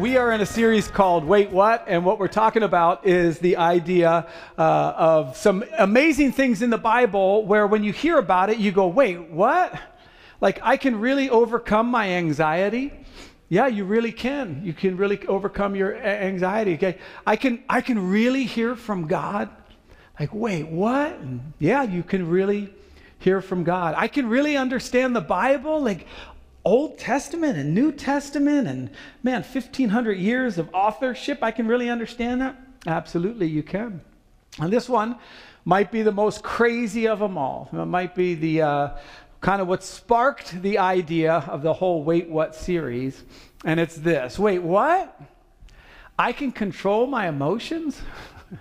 we are in a series called Wait What? And what we're talking about is the idea uh, of some amazing things in the Bible where when you hear about it, you go, Wait, what? Like, I can really overcome my anxiety. Yeah, you really can. You can really overcome your anxiety. Okay, I can. I can really hear from God. Like, wait, what? Yeah, you can really hear from God. I can really understand the Bible. Like, Old Testament and New Testament and man, 1500 years of authorship. I can really understand that. Absolutely, you can. And this one might be the most crazy of them all. It might be the uh, kind of what sparked the idea of the whole Wait What series. And it's this Wait, what? I can control my emotions?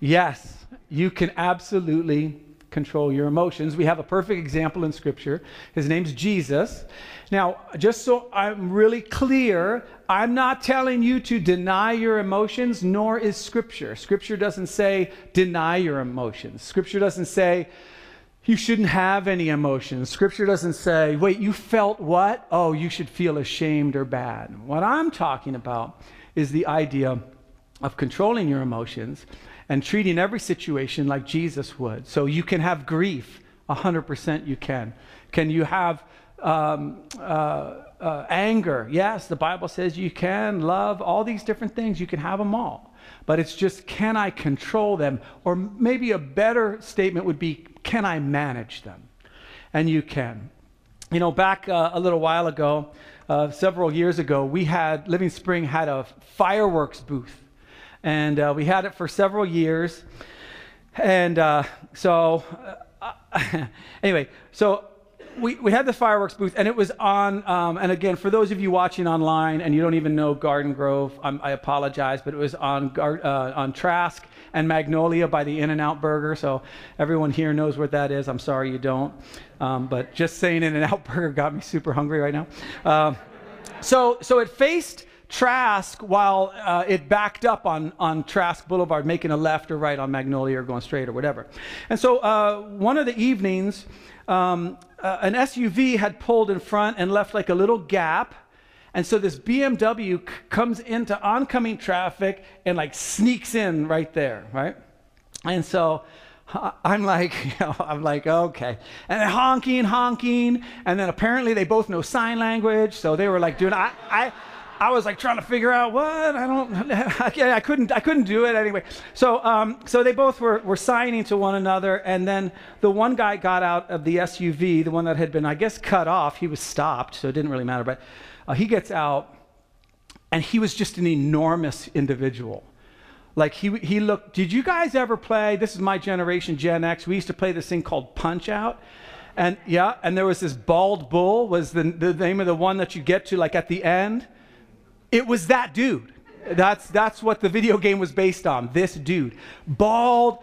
yes, you can absolutely control your emotions. We have a perfect example in Scripture. His name's Jesus. Now, just so I'm really clear, I'm not telling you to deny your emotions, nor is Scripture. Scripture doesn't say deny your emotions. Scripture doesn't say you shouldn't have any emotions. Scripture doesn't say, wait, you felt what? Oh, you should feel ashamed or bad. What I'm talking about is the idea of controlling your emotions and treating every situation like Jesus would. So you can have grief, 100% you can. Can you have um, uh, uh, anger? Yes, the Bible says you can. Love, all these different things, you can have them all. But it's just, can I control them? Or maybe a better statement would be, can I manage them? And you can. You know, back uh, a little while ago, uh, several years ago, we had, Living Spring had a fireworks booth and uh, we had it for several years. And uh, so, uh, anyway, so we, we had the fireworks booth, and it was on. Um, and again, for those of you watching online and you don't even know Garden Grove, i apologize, but it was on uh, on Trask and Magnolia by the In and Out Burger. So everyone here knows what that is. I'm sorry you don't, um, but just saying In and Out Burger got me super hungry right now. Um, so so it faced Trask while uh, it backed up on, on Trask Boulevard, making a left or right on Magnolia or going straight or whatever. And so uh, one of the evenings, um, uh, an SUV had pulled in front and left like a little gap. And so this BMW comes into oncoming traffic and like sneaks in right there, right? And so I'm like, you know, I'm like, okay. And then honking, honking. And then apparently they both know sign language. So they were like doing, I, I, I was like trying to figure out what I don't I, I couldn't I couldn't do it anyway. So um, so they both were were signing to one another, and then the one guy got out of the SUV, the one that had been I guess cut off. He was stopped, so it didn't really matter. But uh, he gets out, and he was just an enormous individual. Like he he looked. Did you guys ever play? This is my generation, Gen X. We used to play this thing called Punch Out. And yeah, and there was this bald bull was the, the name of the one that you get to like at the end it was that dude. That's, that's what the video game was based on. This dude. Bald,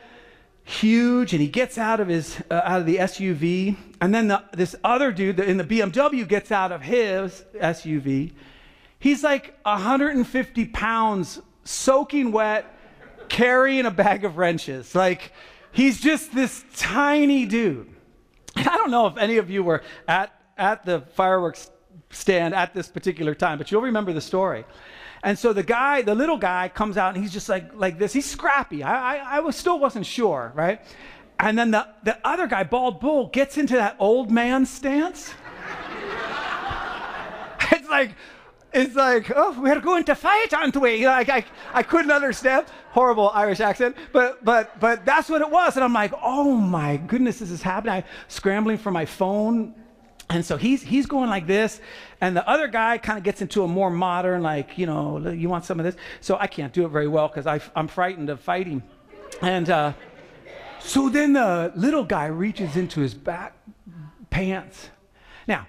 huge, and he gets out of, his, uh, out of the SUV. And then the, this other dude in the BMW gets out of his SUV. He's like 150 pounds, soaking wet, carrying a bag of wrenches. Like, he's just this tiny dude. I don't know if any of you were at, at the fireworks stand at this particular time, but you'll remember the story. And so the guy, the little guy, comes out and he's just like like this. He's scrappy. I, I, I was still wasn't sure, right? And then the, the other guy, Bald Bull, gets into that old man stance. it's like, it's like, oh, we're going to fight, aren't we? Like, I, I couldn't understand. Horrible Irish accent, but, but, but that's what it was. And I'm like, oh my goodness, this is happening. I'm scrambling for my phone and so he's, he's going like this, and the other guy kind of gets into a more modern, like, you know, you want some of this? So I can't do it very well because I'm frightened of fighting. And uh, so then the little guy reaches into his back pants. Now,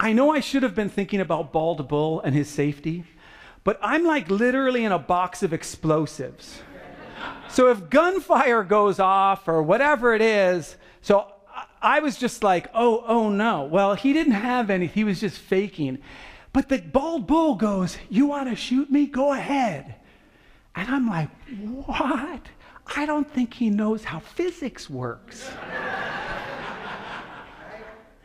I know I should have been thinking about Bald Bull and his safety, but I'm like literally in a box of explosives. So if gunfire goes off or whatever it is, so I was just like, oh, oh no. Well, he didn't have any, he was just faking. But the bald bull goes, You want to shoot me? Go ahead. And I'm like, What? I don't think he knows how physics works.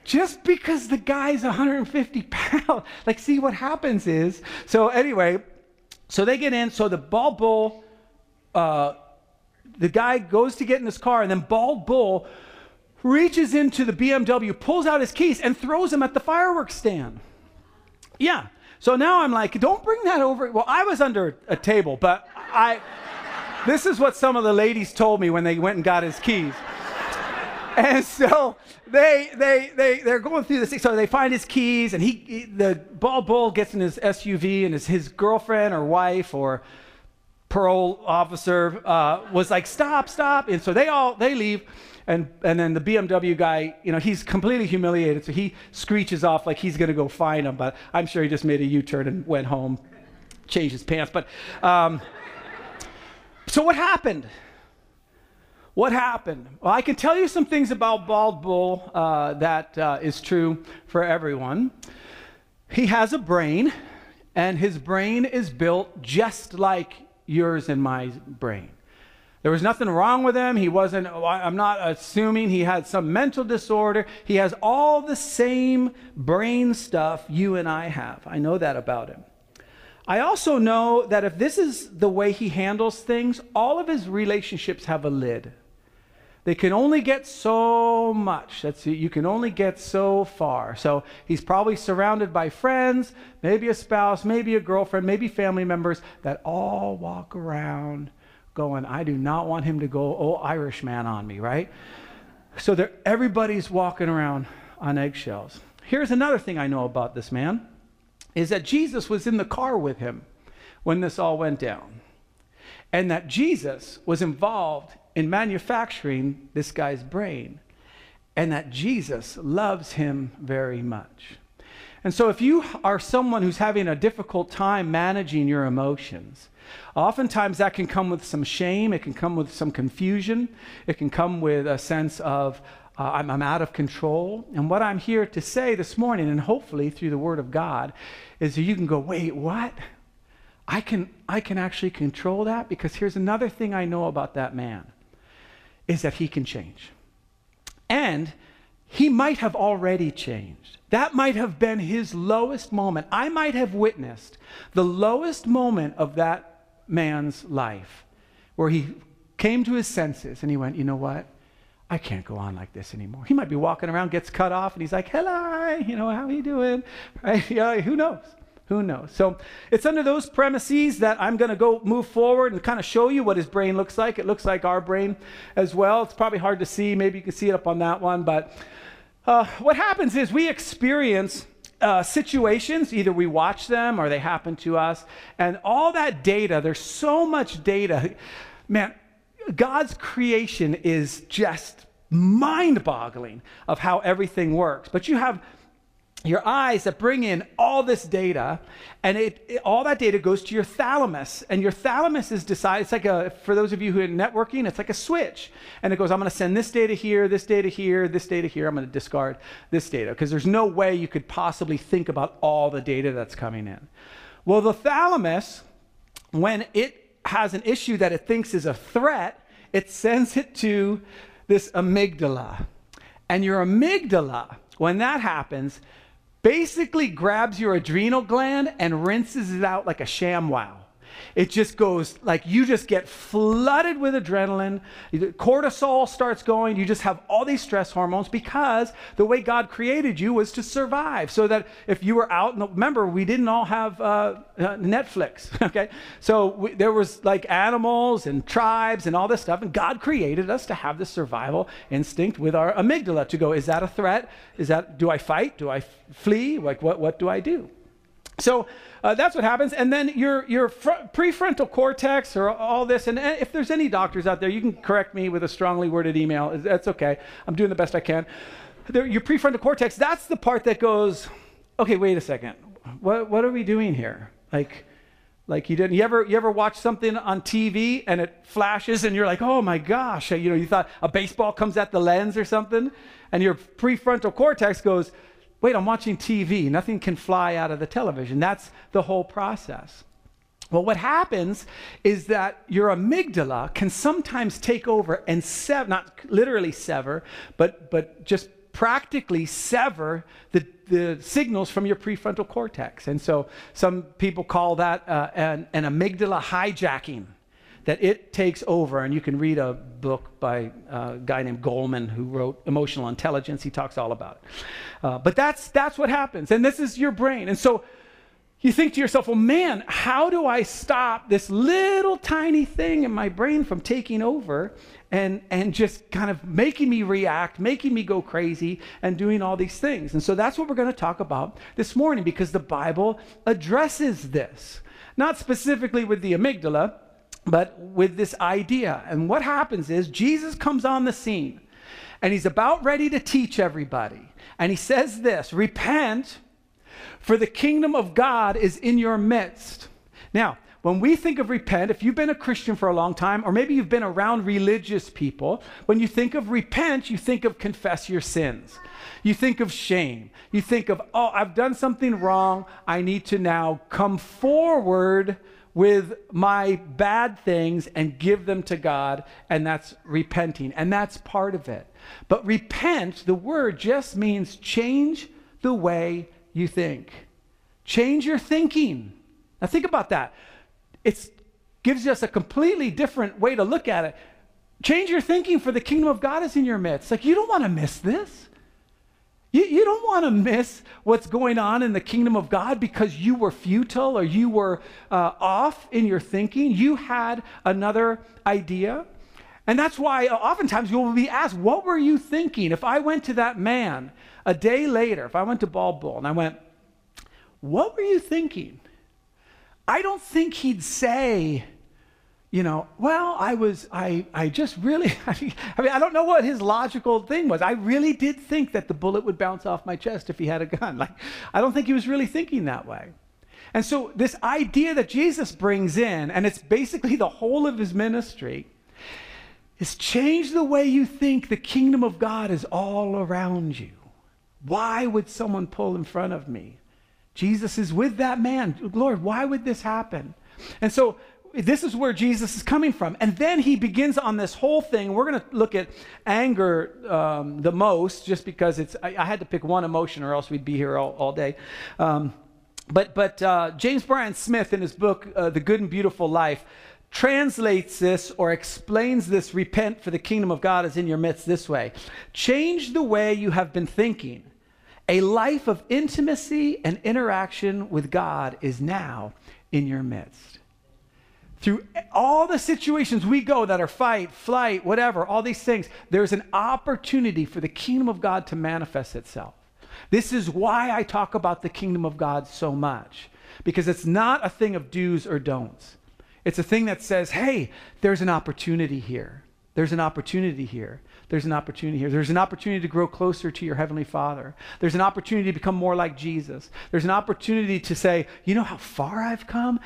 just because the guy's 150 pounds. Like, see what happens is, so anyway, so they get in. So the bald bull, uh, the guy goes to get in his car, and then bald bull reaches into the BMW, pulls out his keys, and throws them at the fireworks stand. Yeah. So now I'm like, don't bring that over. Well, I was under a table, but I. This is what some of the ladies told me when they went and got his keys. And so they they they they're going through this. So they find his keys, and he, he the bald bull gets in his SUV, and his his girlfriend or wife or parole officer uh, was like, "Stop, stop!" And so they all they leave, and and then the BMW guy, you know, he's completely humiliated, so he screeches off like he's gonna go find him, but I'm sure he just made a U-turn and went home, changed his pants. But um, so what happened? What happened? Well, I can tell you some things about Bald Bull uh, that uh, is true for everyone. He has a brain, and his brain is built just like yours and my brain. There was nothing wrong with him. He wasn't, I'm not assuming he had some mental disorder. He has all the same brain stuff you and I have. I know that about him. I also know that if this is the way he handles things, all of his relationships have a lid. They can only get so much. That's you can only get so far. So he's probably surrounded by friends, maybe a spouse, maybe a girlfriend, maybe family members that all walk around going, I do not want him to go, oh Irishman on me, right? So everybody's walking around on eggshells. Here's another thing I know about this man is that Jesus was in the car with him when this all went down. And that Jesus was involved in manufacturing this guy's brain. And that Jesus loves him very much. And so, if you are someone who's having a difficult time managing your emotions, oftentimes that can come with some shame, it can come with some confusion, it can come with a sense of, uh, I'm, I'm out of control. And what I'm here to say this morning, and hopefully through the Word of God, is that you can go, wait, what? I can, I can actually control that because here's another thing I know about that man is that he can change. And he might have already changed. That might have been his lowest moment. I might have witnessed the lowest moment of that man's life where he came to his senses and he went, you know what? I can't go on like this anymore. He might be walking around, gets cut off, and he's like, hello, you know, how are you doing? Right? Yeah, who knows? Who knows? So it's under those premises that I'm going to go move forward and kind of show you what his brain looks like. It looks like our brain as well. It's probably hard to see. Maybe you can see it up on that one. But uh, what happens is we experience uh, situations, either we watch them or they happen to us, and all that data, there's so much data. Man, God's creation is just mind boggling of how everything works. But you have your eyes that bring in all this data and it, it, all that data goes to your thalamus and your thalamus is decided it's like a for those of you who are networking it's like a switch. And it goes i'm going to send this data here this data here this data here. I'm going to discard this data. Because there's no way you could possibly think about all the data that's coming in. Well the thalamus when it has an issue that it thinks is a threat it sends it to this amygdala. And your amygdala, when that happens, basically grabs your adrenal gland and rinses it out like a ShamWow. It just goes like you just get flooded with adrenaline. Cortisol starts going. You just have all these stress hormones because the way God created you was to survive. So that if you were out, remember, we didn't all have uh, uh, Netflix, okay? So we, there was like animals and tribes and all this stuff. And God created us to have this survival instinct with our amygdala to go, is that a threat? Is that, do I fight? Do I flee? Like, what, what do I do? So uh, that's what happens. And then your, your fr- prefrontal cortex or all this, and if there's any doctors out there, you can correct me with a strongly worded email. That's okay. I'm doing the best I can. your prefrontal cortex, that's the part that goes, okay, wait a second. What, what are we doing here? Like, like you didn't you ever you ever watch something on TV and it flashes and you're like, oh my gosh, you know, you thought a baseball comes at the lens or something, and your prefrontal cortex goes, wait, I'm watching TV. Nothing can fly out of the television. That's the whole process. Well, what happens is that your amygdala can sometimes take over and sever, not literally sever, but, but just practically sever the, the signals from your prefrontal cortex. And so some people call that uh, an, an amygdala hijacking that it takes over. And you can read a book by a guy named Goleman who wrote Emotional Intelligence. He talks all about it. Uh, but that's, that's what happens. And this is your brain. And so you think to yourself, well, man, how do I stop this little tiny thing in my brain from taking over and, and just kind of making me react, making me go crazy, and doing all these things? And so that's what we're going to talk about this morning because the Bible addresses this. Not specifically with the amygdala, but with this idea. And what happens is Jesus comes on the scene and he's about ready to teach everybody. And he says this repent for the kingdom of God is in your midst. Now, when we think of repent, if you've been a Christian for a long time, or maybe you've been around religious people, when you think of repent, you think of confess your sins. You think of shame. You think of, oh, I've done something wrong. I need to now come forward with my bad things and give them to God, and that's repenting. And that's part of it. But repent, the word just means change the way you think. Change your thinking. Now, think about that. It gives us a completely different way to look at it. Change your thinking for the kingdom of God is in your midst. Like, you don't want to miss this. You, you don't want to miss what's going on in the kingdom of God because you were futile or you were uh, off in your thinking. You had another idea. And that's why oftentimes you will be asked, What were you thinking? If I went to that man a day later, if I went to Bald Bull and I went, What were you thinking? I don't think he'd say, you know, well, I was, I, I just really, I mean, I don't know what his logical thing was. I really did think that the bullet would bounce off my chest if he had a gun. Like, I don't think he was really thinking that way. And so, this idea that Jesus brings in, and it's basically the whole of his ministry, is change the way you think the kingdom of God is all around you. Why would someone pull in front of me? Jesus is with that man. Lord, why would this happen? And so this is where Jesus is coming from. And then he begins on this whole thing. We're going to look at anger um, the most, just because it's, I, I, had to pick one emotion or else we'd be here all, all day. Um, but but uh, James Bryan Smith, in his book, uh, The Good and Beautiful Life, translates this or explains this repent for the kingdom of God is in your midst this way change the way you have been thinking a life of intimacy and interaction with God is now in your midst. Through all the situations we go that are fight, flight, whatever, all these things, there's an opportunity for the kingdom of God to manifest itself. This is why I talk about the kingdom of God so much, because it's not a thing of do's or don'ts. It's a thing that says, hey, there's an opportunity here. There's an opportunity here there's an opportunity here. There's an opportunity to grow closer to your Heavenly Father. There's an opportunity to become more like Jesus. There's an opportunity to say, you know how far I've come?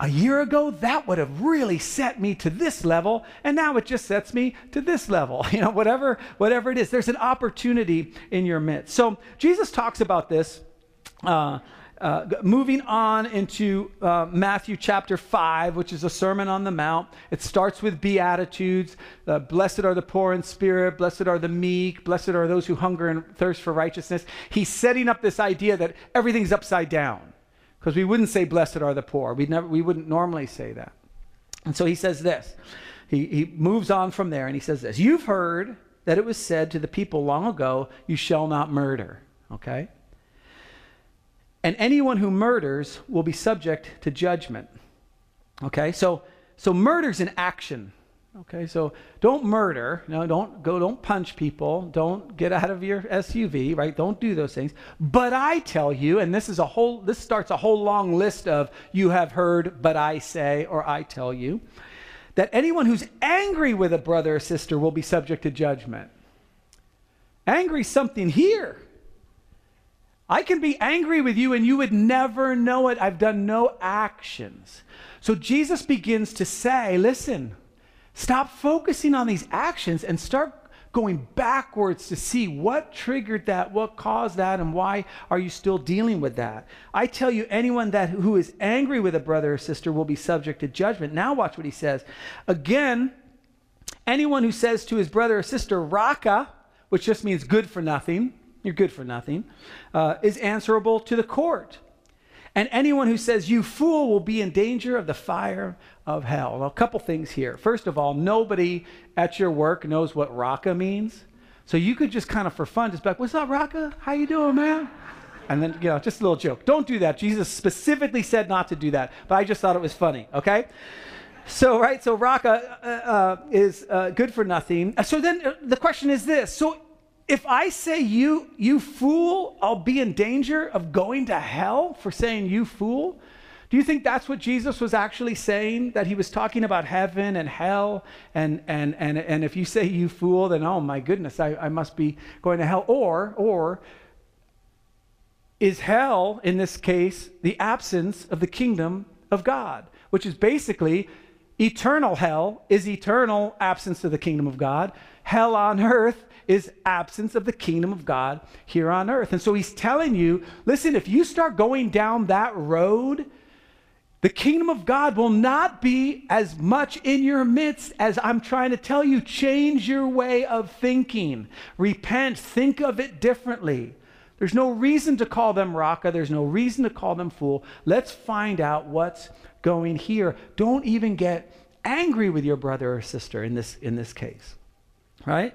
A year ago, that would have really set me to this level, and now it just sets me to this level. You know, whatever, whatever it is, there's an opportunity in your midst. So Jesus talks about this. Uh, uh, moving on into uh, Matthew chapter 5, which is a Sermon on the Mount. It starts with Beatitudes. Uh, blessed are the poor in spirit, blessed are the meek, blessed are those who hunger and thirst for righteousness. He's setting up this idea that everything's upside down. Because we wouldn't say, blessed are the poor. We'd never, we wouldn't normally say that. And so he says this. He, he moves on from there and he says this You've heard that it was said to the people long ago, You shall not murder. Okay? and anyone who murders will be subject to judgment. Okay, so so murder's an action. Okay, so don't murder. No, don't go. Don't punch people. Don't get out of your SUV. Right? Don't do those things. But I tell you, and this is a whole. This starts a whole long list of you have heard, but I say, or I tell you, that anyone who's angry with a brother or sister will be subject to judgment. Angry something here. I can be angry with you and you would never know it. I've done no actions. So Jesus begins to say, listen, stop focusing on these actions and start going backwards to see what triggered that, what caused that, and why are you still dealing with that. I tell you, anyone that who is angry with a brother or sister will be subject to judgment. Now watch what he says. Again, anyone who says to his brother or sister, "Raka," which just means good for nothing, you're good for nothing, uh, is answerable to the court. And anyone who says, you fool, will be in danger of the fire of hell. Now, a couple things here. First of all, nobody at your work knows what raka means. So you could just kind of for fun just be like, what's up, raka? How you doing, man? And then, you know, just a little joke. Don't do that. Jesus specifically said not to do that. But I just thought it was funny, okay? So, right, so raka uh, uh, is uh, good for nothing. So then uh, the question is this. So if I say you, you fool, I'll be in danger of going to hell for saying you fool? Do you think that's what Jesus was actually saying? That he was talking about heaven and hell? And, and, and, and if you say you fool, then oh my goodness, I, I must be going to hell. Or, or is hell, in this case, the absence of the kingdom of God, which is basically eternal hell is eternal absence of the kingdom of God. Hell on earth is absence of the kingdom of God here on earth. And so he's telling you listen, if you start going down that road, the kingdom of God will not be as much in your midst as I'm trying to tell you. Change your way of thinking. Repent. Think of it differently. There's no reason to call them raka. There's no reason to call them fool. Let's find out what's going here. Don't even get angry with your brother or sister in this, in this case. Right?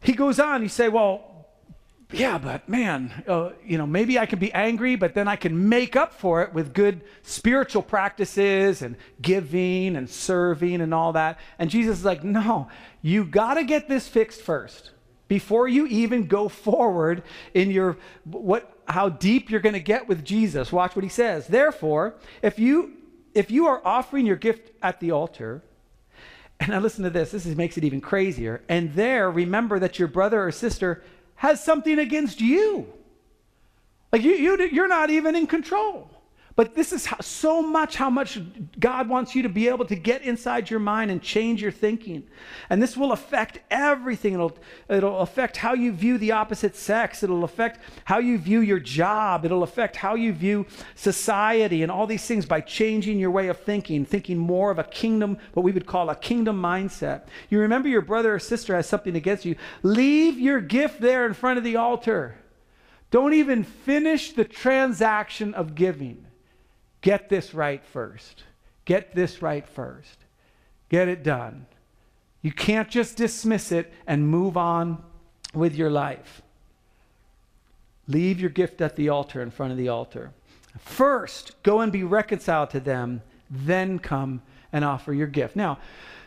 He goes on, he say, well, yeah, but man, uh, you know, maybe I can be angry, but then I can make up for it with good spiritual practices and giving and serving and all that. And Jesus is like, no, you got to get this fixed first before you even go forward in your what how deep you're going to get with Jesus. Watch what he says. Therefore, if you if you are offering your gift at the altar, and now listen to this, this is, makes it even crazier. And there, remember that your brother or sister has something against you. Like you, you, you're not even in control. But this is how, so much how much God wants you to be able to get inside your mind and change your thinking. And this will affect everything. It'll, it'll affect how you view the opposite sex. It'll affect how you view your job. It'll affect how you view society and all these things by changing your way of thinking, thinking more of a kingdom, what we would call a kingdom mindset. You remember your brother or sister has something against you. Leave your gift there in front of the altar. Don't even finish the transaction of giving. Get this right first. Get this right first. Get it done. You can't just dismiss it and move on with your life. Leave your gift at the altar in front of the altar. First, go and be reconciled to them, then come and offer your gift. Now,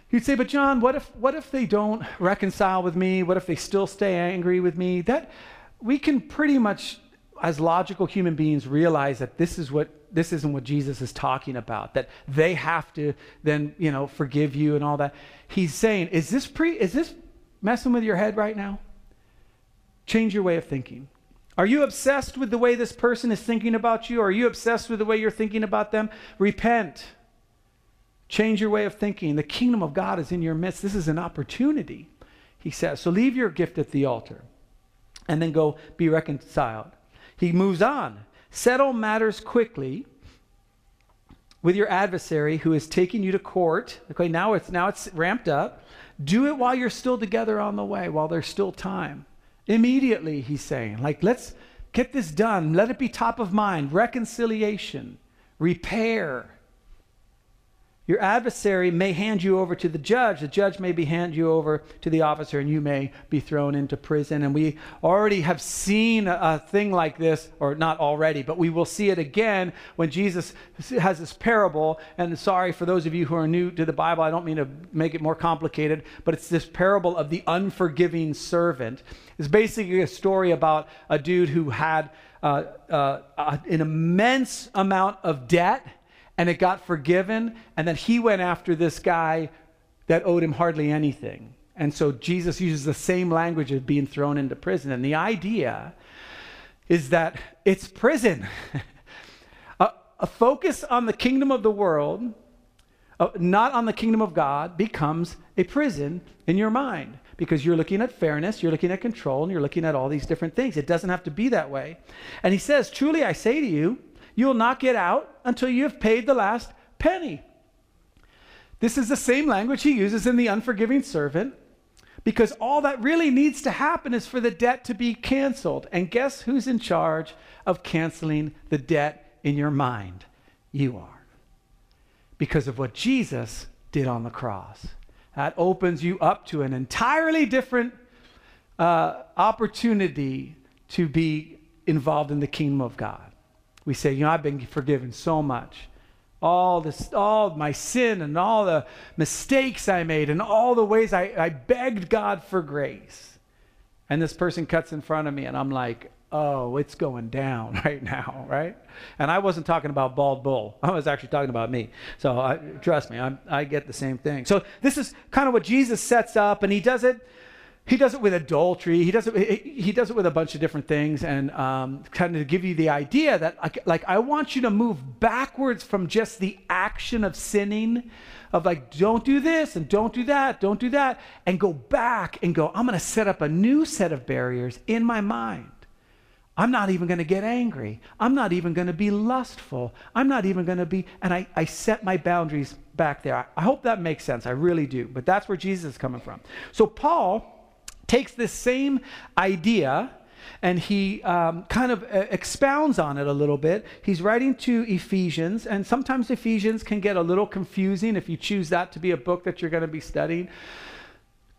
you'd say, but John, what if what if they don't reconcile with me? What if they still stay angry with me? That we can pretty much as logical human beings realize that this is what this isn't what Jesus is talking about that they have to then you know forgive you and all that. He's saying is this pre is this messing with your head right now? Change your way of thinking. Are you obsessed with the way this person is thinking about you? Or are you obsessed with the way you're thinking about them? Repent. Change your way of thinking. The kingdom of God is in your midst. This is an opportunity he says. So leave your gift at the altar and then go be reconciled. He moves on. Settle matters quickly with your adversary who is taking you to court. Okay, now it's now it's ramped up. Do it while you're still together on the way, while there's still time. Immediately, he's saying, like, let's get this done. Let it be top of mind. Reconciliation, repair, your adversary may hand you over to the judge. The judge may be hand you over to the officer, and you may be thrown into prison. And we already have seen a, a thing like this, or not already, but we will see it again when Jesus has this parable. And sorry for those of you who are new to the Bible, I don't mean to make it more complicated, but it's this parable of the unforgiving servant. It's basically a story about a dude who had uh, uh, an immense amount of debt and it got forgiven. And then he went after this guy that owed him hardly anything. And so Jesus uses the same language of being thrown into prison. And the idea is that it's prison. a, a, focus on the kingdom of the world, uh, not on the kingdom of God, becomes a prison in your mind because you're looking at fairness, you're looking at control, and you're looking at all these different things. It doesn't have to be that way. And he says, Truly I say to you, you will not get out until you have paid the last penny. This is the same language he uses in the unforgiving servant, Because all that really needs to happen is for the debt to be canceled. And guess who's in charge of canceling the debt in your mind? You are. Because of what Jesus did on the cross. That opens you up to an entirely different uh, opportunity to be involved in the kingdom of God. We say, you know, I've been forgiven so much. All this, all my sin and all the mistakes I made and all the ways I, I begged God for grace. And this person cuts in front of me, and I'm like, oh, it's going down right now, right? And I wasn't talking about bald bull. I was actually talking about me. So I, trust me, I'm, I get the same thing. So this is kind of what Jesus sets up, and he does it. He does it with adultery. He does it. He does it with a bunch of different things, and um, kind of give you the idea that, like, like, I want you to move backwards from just the action of sinning, of like, don't do this and don't do that, don't do that, and go back and go. I'm going to set up a new set of barriers in my mind. I'm not even going to get angry. I'm not even going to be lustful. I'm not even going to be, and I, I set my boundaries back there. I, I hope that makes sense. I really do. But that's where Jesus is coming from. So Paul takes this same idea and he um, kind of uh, expounds on it a little bit. He's writing to Ephesians, and sometimes Ephesians can get a little confusing if you choose that to be a book that you're going to be studying.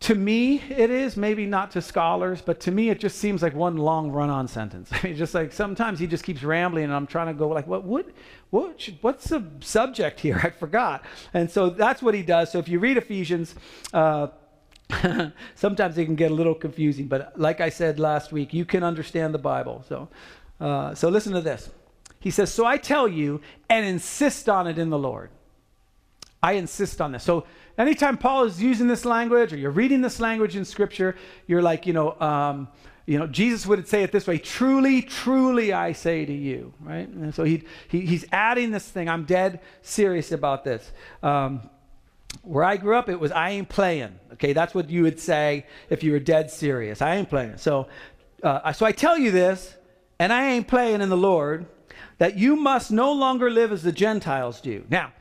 To me, it is, maybe not to scholars, but to me, it just seems like one long run on sentence. I mean, just like sometimes he just keeps rambling, and I'm trying to go, like, what, what, what should, what's the subject here? I forgot. And so that's what he does. So if you read Ephesians, uh, sometimes it can get a little confusing, but like I said last week, you can understand the Bible. So, uh, so listen to this. He says, So I tell you and insist on it in the Lord. I insist on this. So anytime Paul is using this language or you're reading this language in Scripture, you're like, you know, um, you know, Jesus would say it this way: "Truly, truly, I say to you." Right, and so he, he he's adding this thing. I'm dead serious about this. Um, where I grew up, it was "I ain't playing." Okay, that's what you would say if you were dead serious. I ain't playing. So, uh, so I tell you this, and I ain't playing in the Lord, that you must no longer live as the Gentiles do. Now,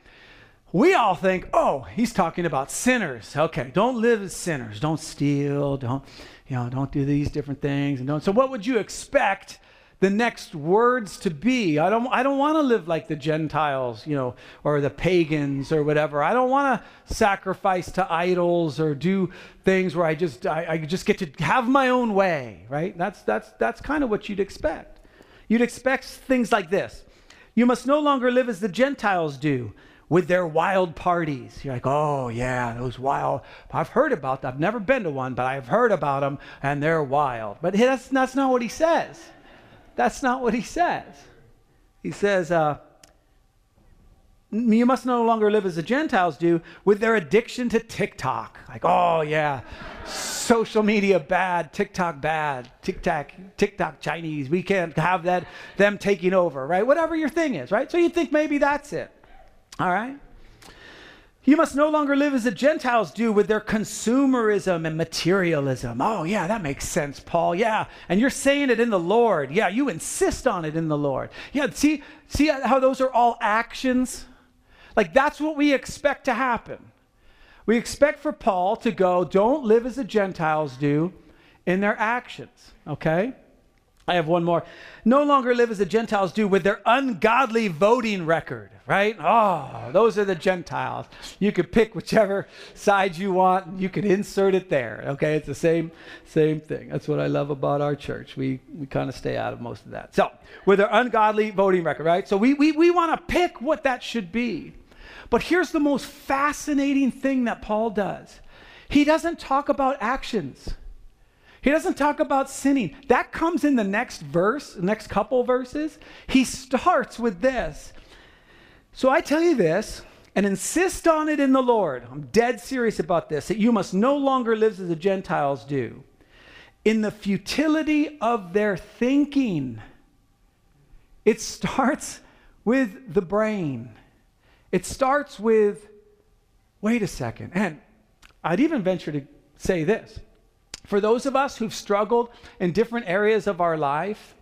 we all think, oh, he's talking about sinners. Okay, don't live as sinners. Don't steal. Don't, you know, don't do these different things. And don't. So, what would you expect the next words to be? I don't. I don't want to live like the Gentiles, you know, or the pagans or whatever. I don't want to sacrifice to idols or do things where I just, I, I just get to have my own way. Right? That's that's that's kind of what you'd expect. You'd expect things like this. You must no longer live as the Gentiles do with their wild parties. You're like, oh, yeah, those wild. I've heard about them. I've never been to one, but I've heard about them, and they're wild. But that's, that's not what he says. That's not what he says. He says, uh, you must no longer live as the Gentiles do with their addiction to TikTok. Like, oh, yeah, social media bad, TikTok bad, TikTok, TikTok Chinese. We can't have that, them taking over, right? Whatever your thing is, right? So you think maybe that's it. All right? You must no longer live as the Gentiles do with their consumerism and materialism. Oh, yeah, that makes sense, Paul. Yeah. And you're saying it in the Lord. Yeah, you insist on it in the Lord. Yeah, see, see how those are all actions? Like, that's what we expect to happen. We expect for Paul to go, don't live as the Gentiles do in their actions, okay? I have one more. No longer live as the Gentiles do with their ungodly voting record, right? Oh, those are the Gentiles. You could pick whichever side you want. You can insert it there. Okay, it's the same same thing. That's what I love about our church. We we kind of stay out of most of that. So, with their ungodly voting record, right? So we we, we want to pick what that should be. But here's the most fascinating thing that Paul does. He doesn't talk about actions. He doesn't talk about sinning. That comes in the next verse, next couple verses. He starts with this. So I tell you this and insist on it in the Lord. I'm dead serious about this that you must no longer live as the Gentiles do in the futility of their thinking. It starts with the brain. It starts with, wait a second. And I'd even venture to say this for those of us who've struggled in different areas of our life,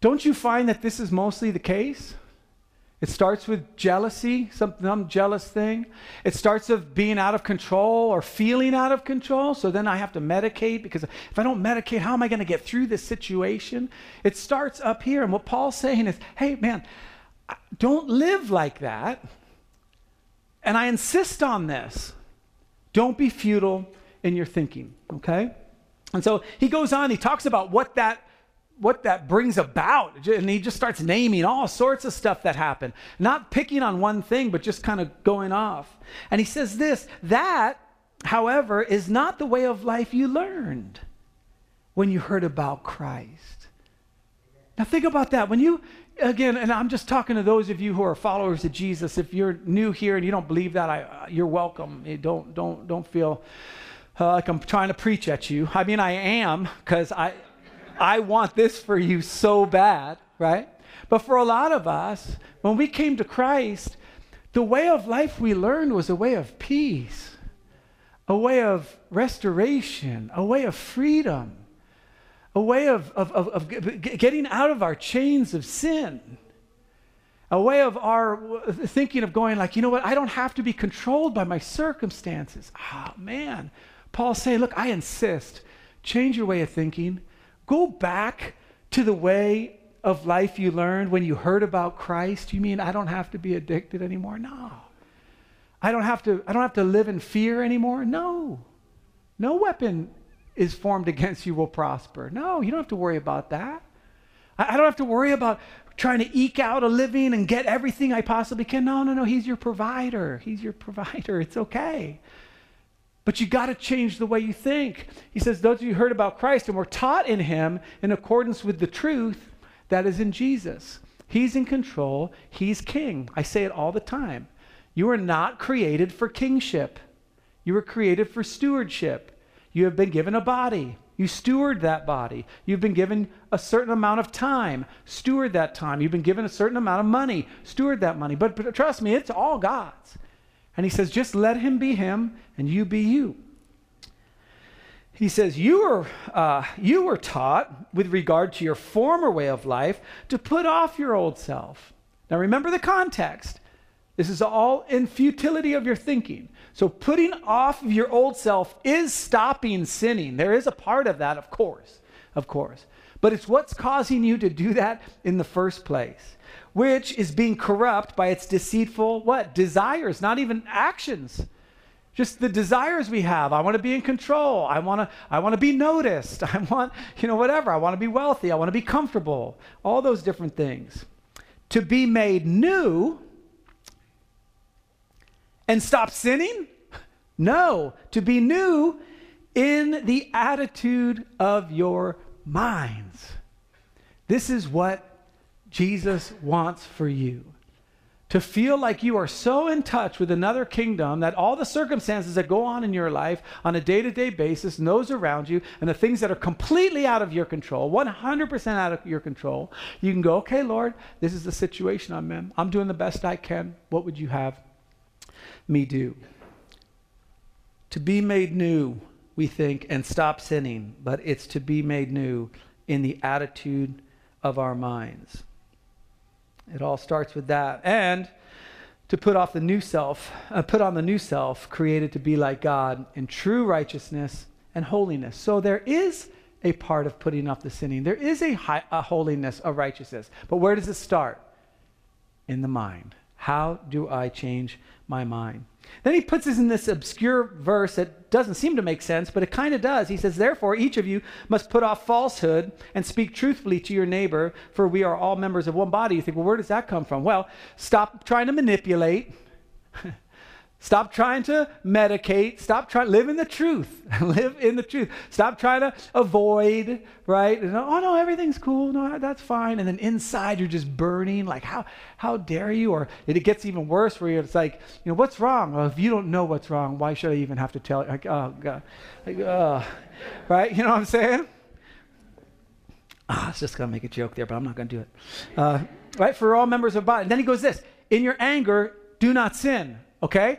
don't you find that this is mostly the case? It starts with jealousy, some, some jealous thing. It starts with being out of control or feeling out of control. So then I have to medicate because if I don't medicate, how am I going to get through this situation? It starts up here. And what Paul's saying is, hey, man, don't live like that. And I insist on this. Don't be futile in your thinking, okay? And so he goes on, he talks about what that what that brings about. And he just starts naming all sorts of stuff that happened. Not picking on one thing, but just kind of going off. And he says this that, however, is not the way of life you learned when you heard about Christ. Now think about that. When you again, and I'm just talking to those of you who are followers of Jesus. If you're new here and you don't believe that, I, you're welcome. don't don't don't feel uh, like I'm trying to preach at you. I mean, I am because I I want this for you so bad, right? But for a lot of us, when we came to Christ, the way of life we learned was a way of peace, a way of restoration, a way of freedom, a way of, of, of, of getting out of our chains of sin, a way of our thinking of going like, you know what, I don't have to be controlled by my circumstances. Ah, oh, man. Paul's saying, look, I insist, change your way of thinking Go back to the way of life you learned when you heard about Christ. You mean I don't have to be addicted anymore? No. I don't have to I don't have to live in fear anymore? No. No weapon is formed against you will prosper. No, you don't have to worry about that. I, I don't have to worry about trying to eke out a living and get everything I possibly can. No, no, no. He's your provider. He's your provider. It's okay. But you got to change the way you think. He says, Those of you heard about Christ and were taught in him in accordance with the truth that is in Jesus. He's in control, he's king. I say it all the time. You are not created for kingship, you were created for stewardship. You have been given a body. You steward that body. You've been given a certain amount of time. Steward that time. You've been given a certain amount of money. Steward that money. But, but trust me, it's all God's. And he says, just let him be him and you be you. He says, you were, uh, you were taught with regard to your former way of life to put off your old self. Now remember the context. This is all in futility of your thinking. So putting off of your old self is stopping sinning. There is a part of that, of course, of course. But it's what's causing you to do that in the first place which is being corrupt by its deceitful what? Desires, not even actions. Just the desires we have. I want to be in control. I want to I want to be noticed. I want, you know, whatever. I want to be wealthy. I want to be comfortable. All those different things. To be made new and stop sinning? No, to be new in the attitude of your minds. This is what Jesus wants for you. To feel like you are so in touch with another kingdom that all the circumstances that go on in your life on a day to day basis, and those around you, and the things that are completely out of your control, 100% out of your control, you can go, okay, Lord, this is the situation I'm in. I'm doing the best I can. What would you have me do? To be made new, we think, and stop sinning, but it's to be made new in the attitude of our minds. It all starts with that. And to put off the new self, uh, put on the new self, created to be like God in true righteousness and holiness. So there is a part of putting off the sinning. There is a, high, a holiness, a righteousness. But where does it start? In the mind. How do I change my mind? Then he puts us in this obscure verse that doesn't seem to make sense, but it kind of does. He says, Therefore, each of you must put off falsehood and speak truthfully to your neighbor, for we are all members of one body. You think, well, where does that come from? Well, stop trying to manipulate. Stop trying to medicate. Stop trying to live in the truth. live in the truth. Stop trying to avoid, right? And, oh no, everything's cool. No, that's fine. And then inside you're just burning. Like how how dare you? Or it gets even worse where it's like, you know, what's wrong? Well, if you don't know what's wrong, why should I even have to tell you? Like, oh god, like, oh, right? You know what I'm saying? Ah, I was just gonna make a joke there, but I'm not gonna do it. Uh, right? For all members of body. And then he goes this: in your anger, do not sin. Okay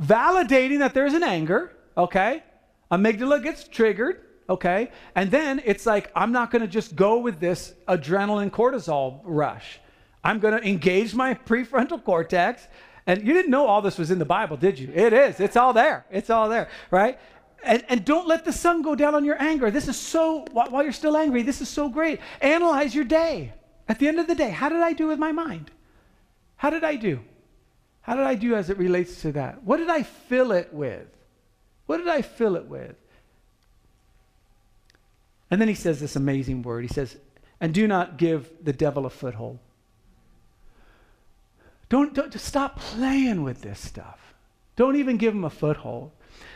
validating that there's an anger, okay? Amygdala gets triggered, okay? And then it's like, I'm not gonna just go with this adrenaline cortisol rush. I'm to engage my prefrontal cortex. And you didn't know all this was in the Bible, did you? It is. It's all there. It's all there, right? And, and don't let the sun go down on your anger. This is so, while you're still angry, this is so great. Analyze your day. At the end of the day, how did I do with my mind? How did I do? How did I do as it relates to that? What did I fill it with? What did I fill it with? And then he says this amazing word. He says, and do not give the devil a foothold. Don't, don't just stop playing with this stuff. Don't even give him a foothold.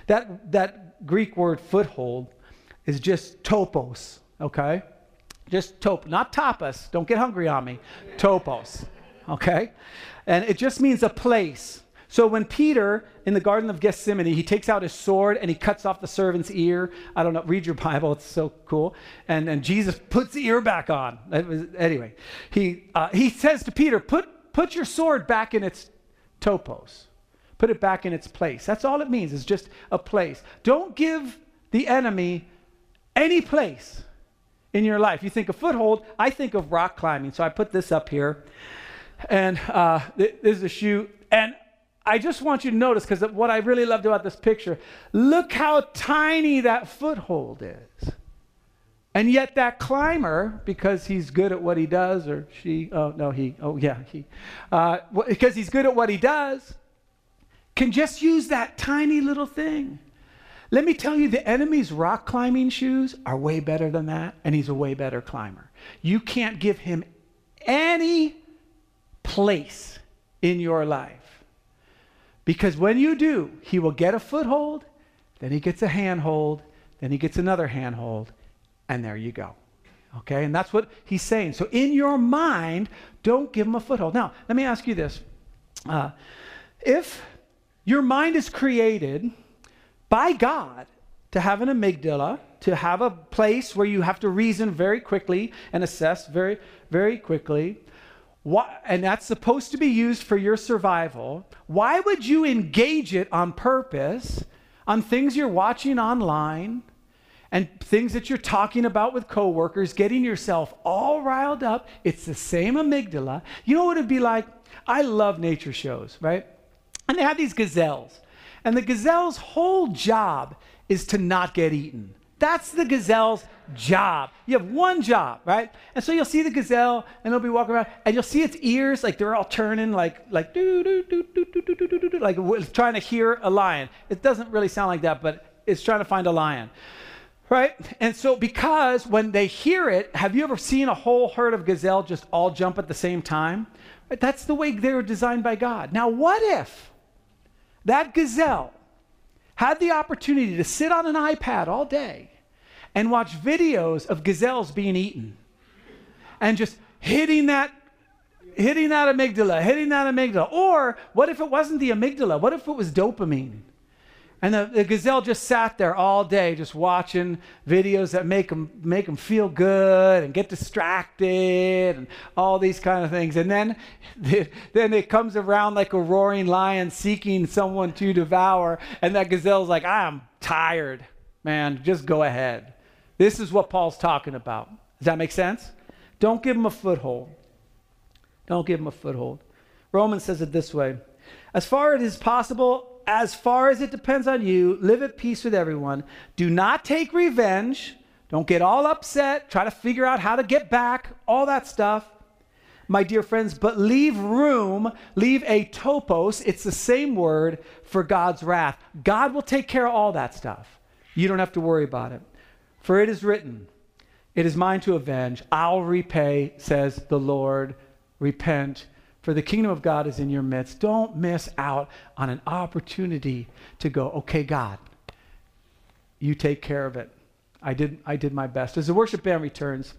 That, that Greek word foothold is just topos, okay? Just top, not tapas. Don't get hungry on me. Topos, okay? And it just means a place. So when Peter in the Garden of Gethsemane, he takes out his sword and he cuts off the servant's ear. I don't know, read your Bible, it's so cool. And, and Jesus puts the ear back on. Was, anyway, he, uh, he says to Peter, put, put your sword back in its topos. Put it back in its place. That's all it means, it's just a place. Don't give the enemy any place in your life. You think of foothold, I think of rock climbing. So I put this up here. And uh, this is a shoe. And I just want you to notice because what I really loved about this picture look how tiny that foothold is. And yet, that climber, because he's good at what he does, or she, oh, no, he, oh, yeah, he, uh, because he's good at what he does, can just use that tiny little thing. Let me tell you, the enemy's rock climbing shoes are way better than that, and he's a way better climber. You can't give him any place in your life. Because when you do, he will get a foothold, then he gets a handhold, then he gets another handhold, and there you go. Okay? And that's what he's saying. So in your mind, don't give him a foothold. Now, let me ask you this. Uh, if your mind is created by God to have an amygdala, to have a place where you have to reason very quickly and assess very, very quickly, why, and that's supposed to be used for your survival. Why would you engage it on purpose on things you're watching online and things that you're talking about with coworkers, getting yourself all riled up? It's the same amygdala. You know what it'd be like? I love nature shows, right? And they have these gazelles. And the gazelle's whole job is to not get eaten. That's the gazelle's job. You have one job, right? And so you'll see the gazelle and it'll be walking around and you'll see its ears like they're all turning like like do do do do do do do do like trying to hear a lion. It doesn't really sound like that, but it's trying to find a lion. Right? And so because when they hear it, have you ever seen a whole herd of gazelle just all jump at the same time? Right? That's the way they were designed by God. Now what if that gazelle had the opportunity to sit on an iPad all day and watch videos of gazelles being eaten and just hitting that hitting that amygdala, hitting that amygdala. Or what if it wasn't the amygdala? What if it was dopamine? And the, the, gazelle just sat there all day just watching videos that make them, make them feel good and get distracted and all these kind of things. And then, then it comes around like a roaring lion seeking someone to devour. And that gazelle's like, I'm tired, man. Just go ahead. This is what Paul's talking about. Does that make sense? Don't give him a foothold. Don't give him a foothold. Romans says it this way As far as it is possible, as far as it depends on you, live at peace with everyone. Do not take revenge. Don't get all upset. Try to figure out how to get back, all that stuff. My dear friends, but leave room, leave a topos, it's the same word for God's wrath. God will take care of all that stuff. You don't have to worry about it. For it is written, It is mine to avenge. I'll repay, says the Lord. Repent for the kingdom of God is in your midst. Don't miss out on an opportunity to go, okay, God, you take care of it. I did, I did my best. As the worship band returns,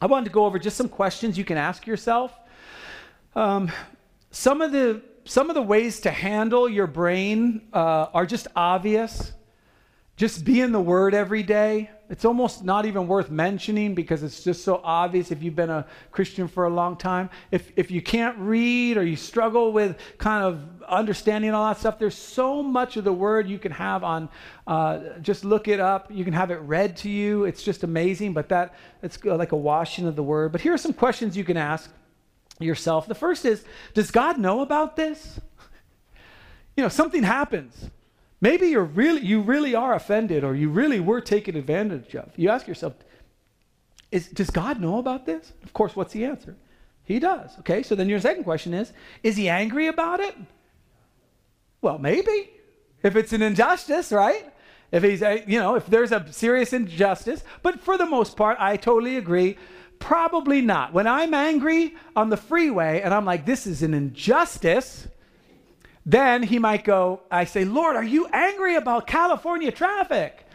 I wanted to go over just some questions you can ask yourself. Um, some, of the, some of the ways to handle your brain uh, are just obvious. Just be in the Word every day. It's almost not even worth mentioning because it's just so obvious if you've been a Christian for a long time. If, if you can't read or you struggle with kind of understanding all that stuff, there's so much of the Word you can have on, uh, just look it up. You can have it read to you. It's just amazing, but that it's like a washing of the Word. But here are some questions you can ask. yourself. The first is Does God know about this? You know, something happens. Maybe you're really, you really are offended or you really were taken advantage of. You ask yourself, is, does God know about this? Of course, what's the answer? He does. Okay, so then your second question is Is he angry about it? Well, maybe. If it's an injustice, right? If he's, a, you know, if there's a serious injustice. But for the most part, I totally agree. Probably not. When I'm angry on the freeway and I'm like, this is an injustice, then he might go, I say, Lord, are you angry about California traffic?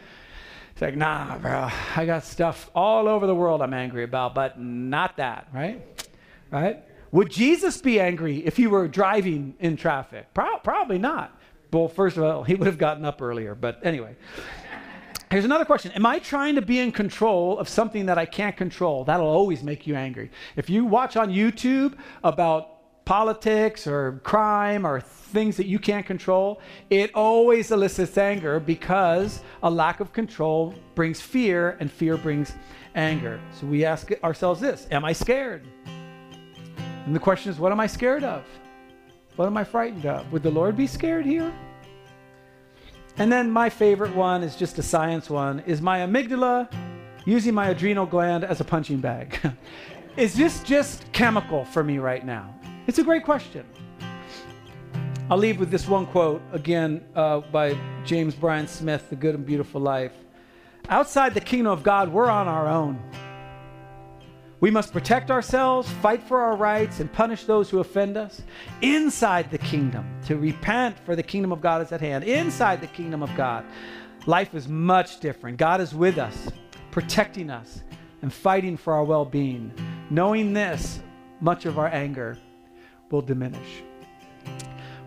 It's like, nah, bro, I got stuff all over the world I'm angry about, but not that, right? Right? Would Jesus be angry if he were driving in traffic? Pro- probably not. Well, first of all, he would have gotten up earlier, but anyway. Here's another question Am I trying to be in control of something that I can't control? That'll always make you angry. If you watch on YouTube about politics or crime or things that you can't control, it always elicits anger because a lack of control brings fear and fear brings anger. So we ask ourselves this Am I scared? And the question is, what am I scared of? What am I frightened of? Would the Lord be scared here? And then my favorite one is just a science one is my amygdala using my adrenal gland as a punching bag. is this just chemical for me right now? It's a great question. I'll leave with this one quote again uh, by James Bryan Smith, The Good and Beautiful Life. Outside the kingdom of God, we're on our own. We must protect ourselves, fight for our rights, and punish those who offend us. Inside the kingdom, to repent, for the kingdom of God is at hand. Inside the kingdom of God, life is much different. God is with us, protecting us, and fighting for our well being. Knowing this, much of our anger will diminish.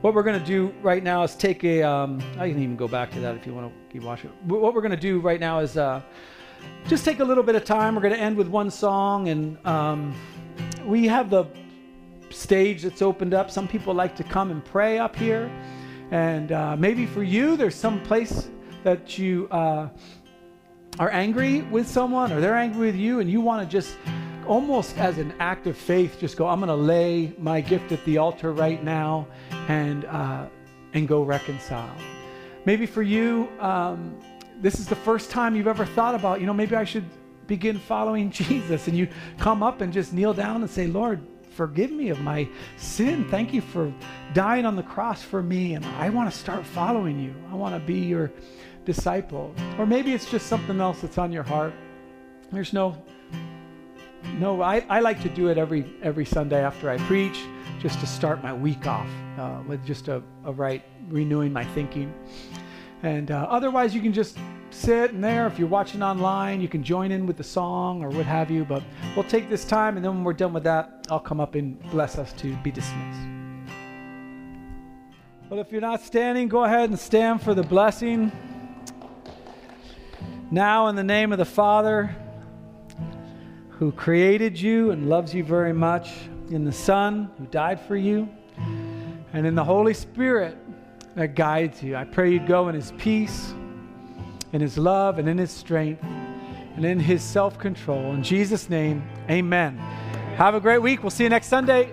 What we're going to do right now is take a. Um, I can even go back to that if you want to keep watching. What we're going to do right now is uh, just take a little bit of time. We're going to end with one song, and um, we have the stage that's opened up. Some people like to come and pray up here, and uh, maybe for you, there's some place that you uh, are angry with someone, or they're angry with you, and you want to just almost as an act of faith, just go, I'm going to lay my gift at the altar right now and, uh, and go reconcile. Maybe for you, um, this is the first time you've ever thought about, you know, maybe I should begin following Jesus. And you come up and just kneel down and say, Lord, forgive me of my sin. Thank you for dying on the cross for me. And I want to start following you. I want to be your disciple. Or maybe it's just something else that's on your heart. There's no no, I, I like to do it every every Sunday after I preach, just to start my week off uh, with just a, a right renewing my thinking. And uh, otherwise, you can just sit in there. If you're watching online, you can join in with the song or what have you. But we'll take this time, and then when we're done with that, I'll come up and bless us to be dismissed. Well, if you're not standing, go ahead and stand for the blessing. Now, in the name of the Father, who created you and loves you very much, in the Son who died for you, and in the Holy Spirit that guides you. I pray you'd go in His peace, in His love, and in His strength, and in His self control. In Jesus' name, amen. Have a great week. We'll see you next Sunday.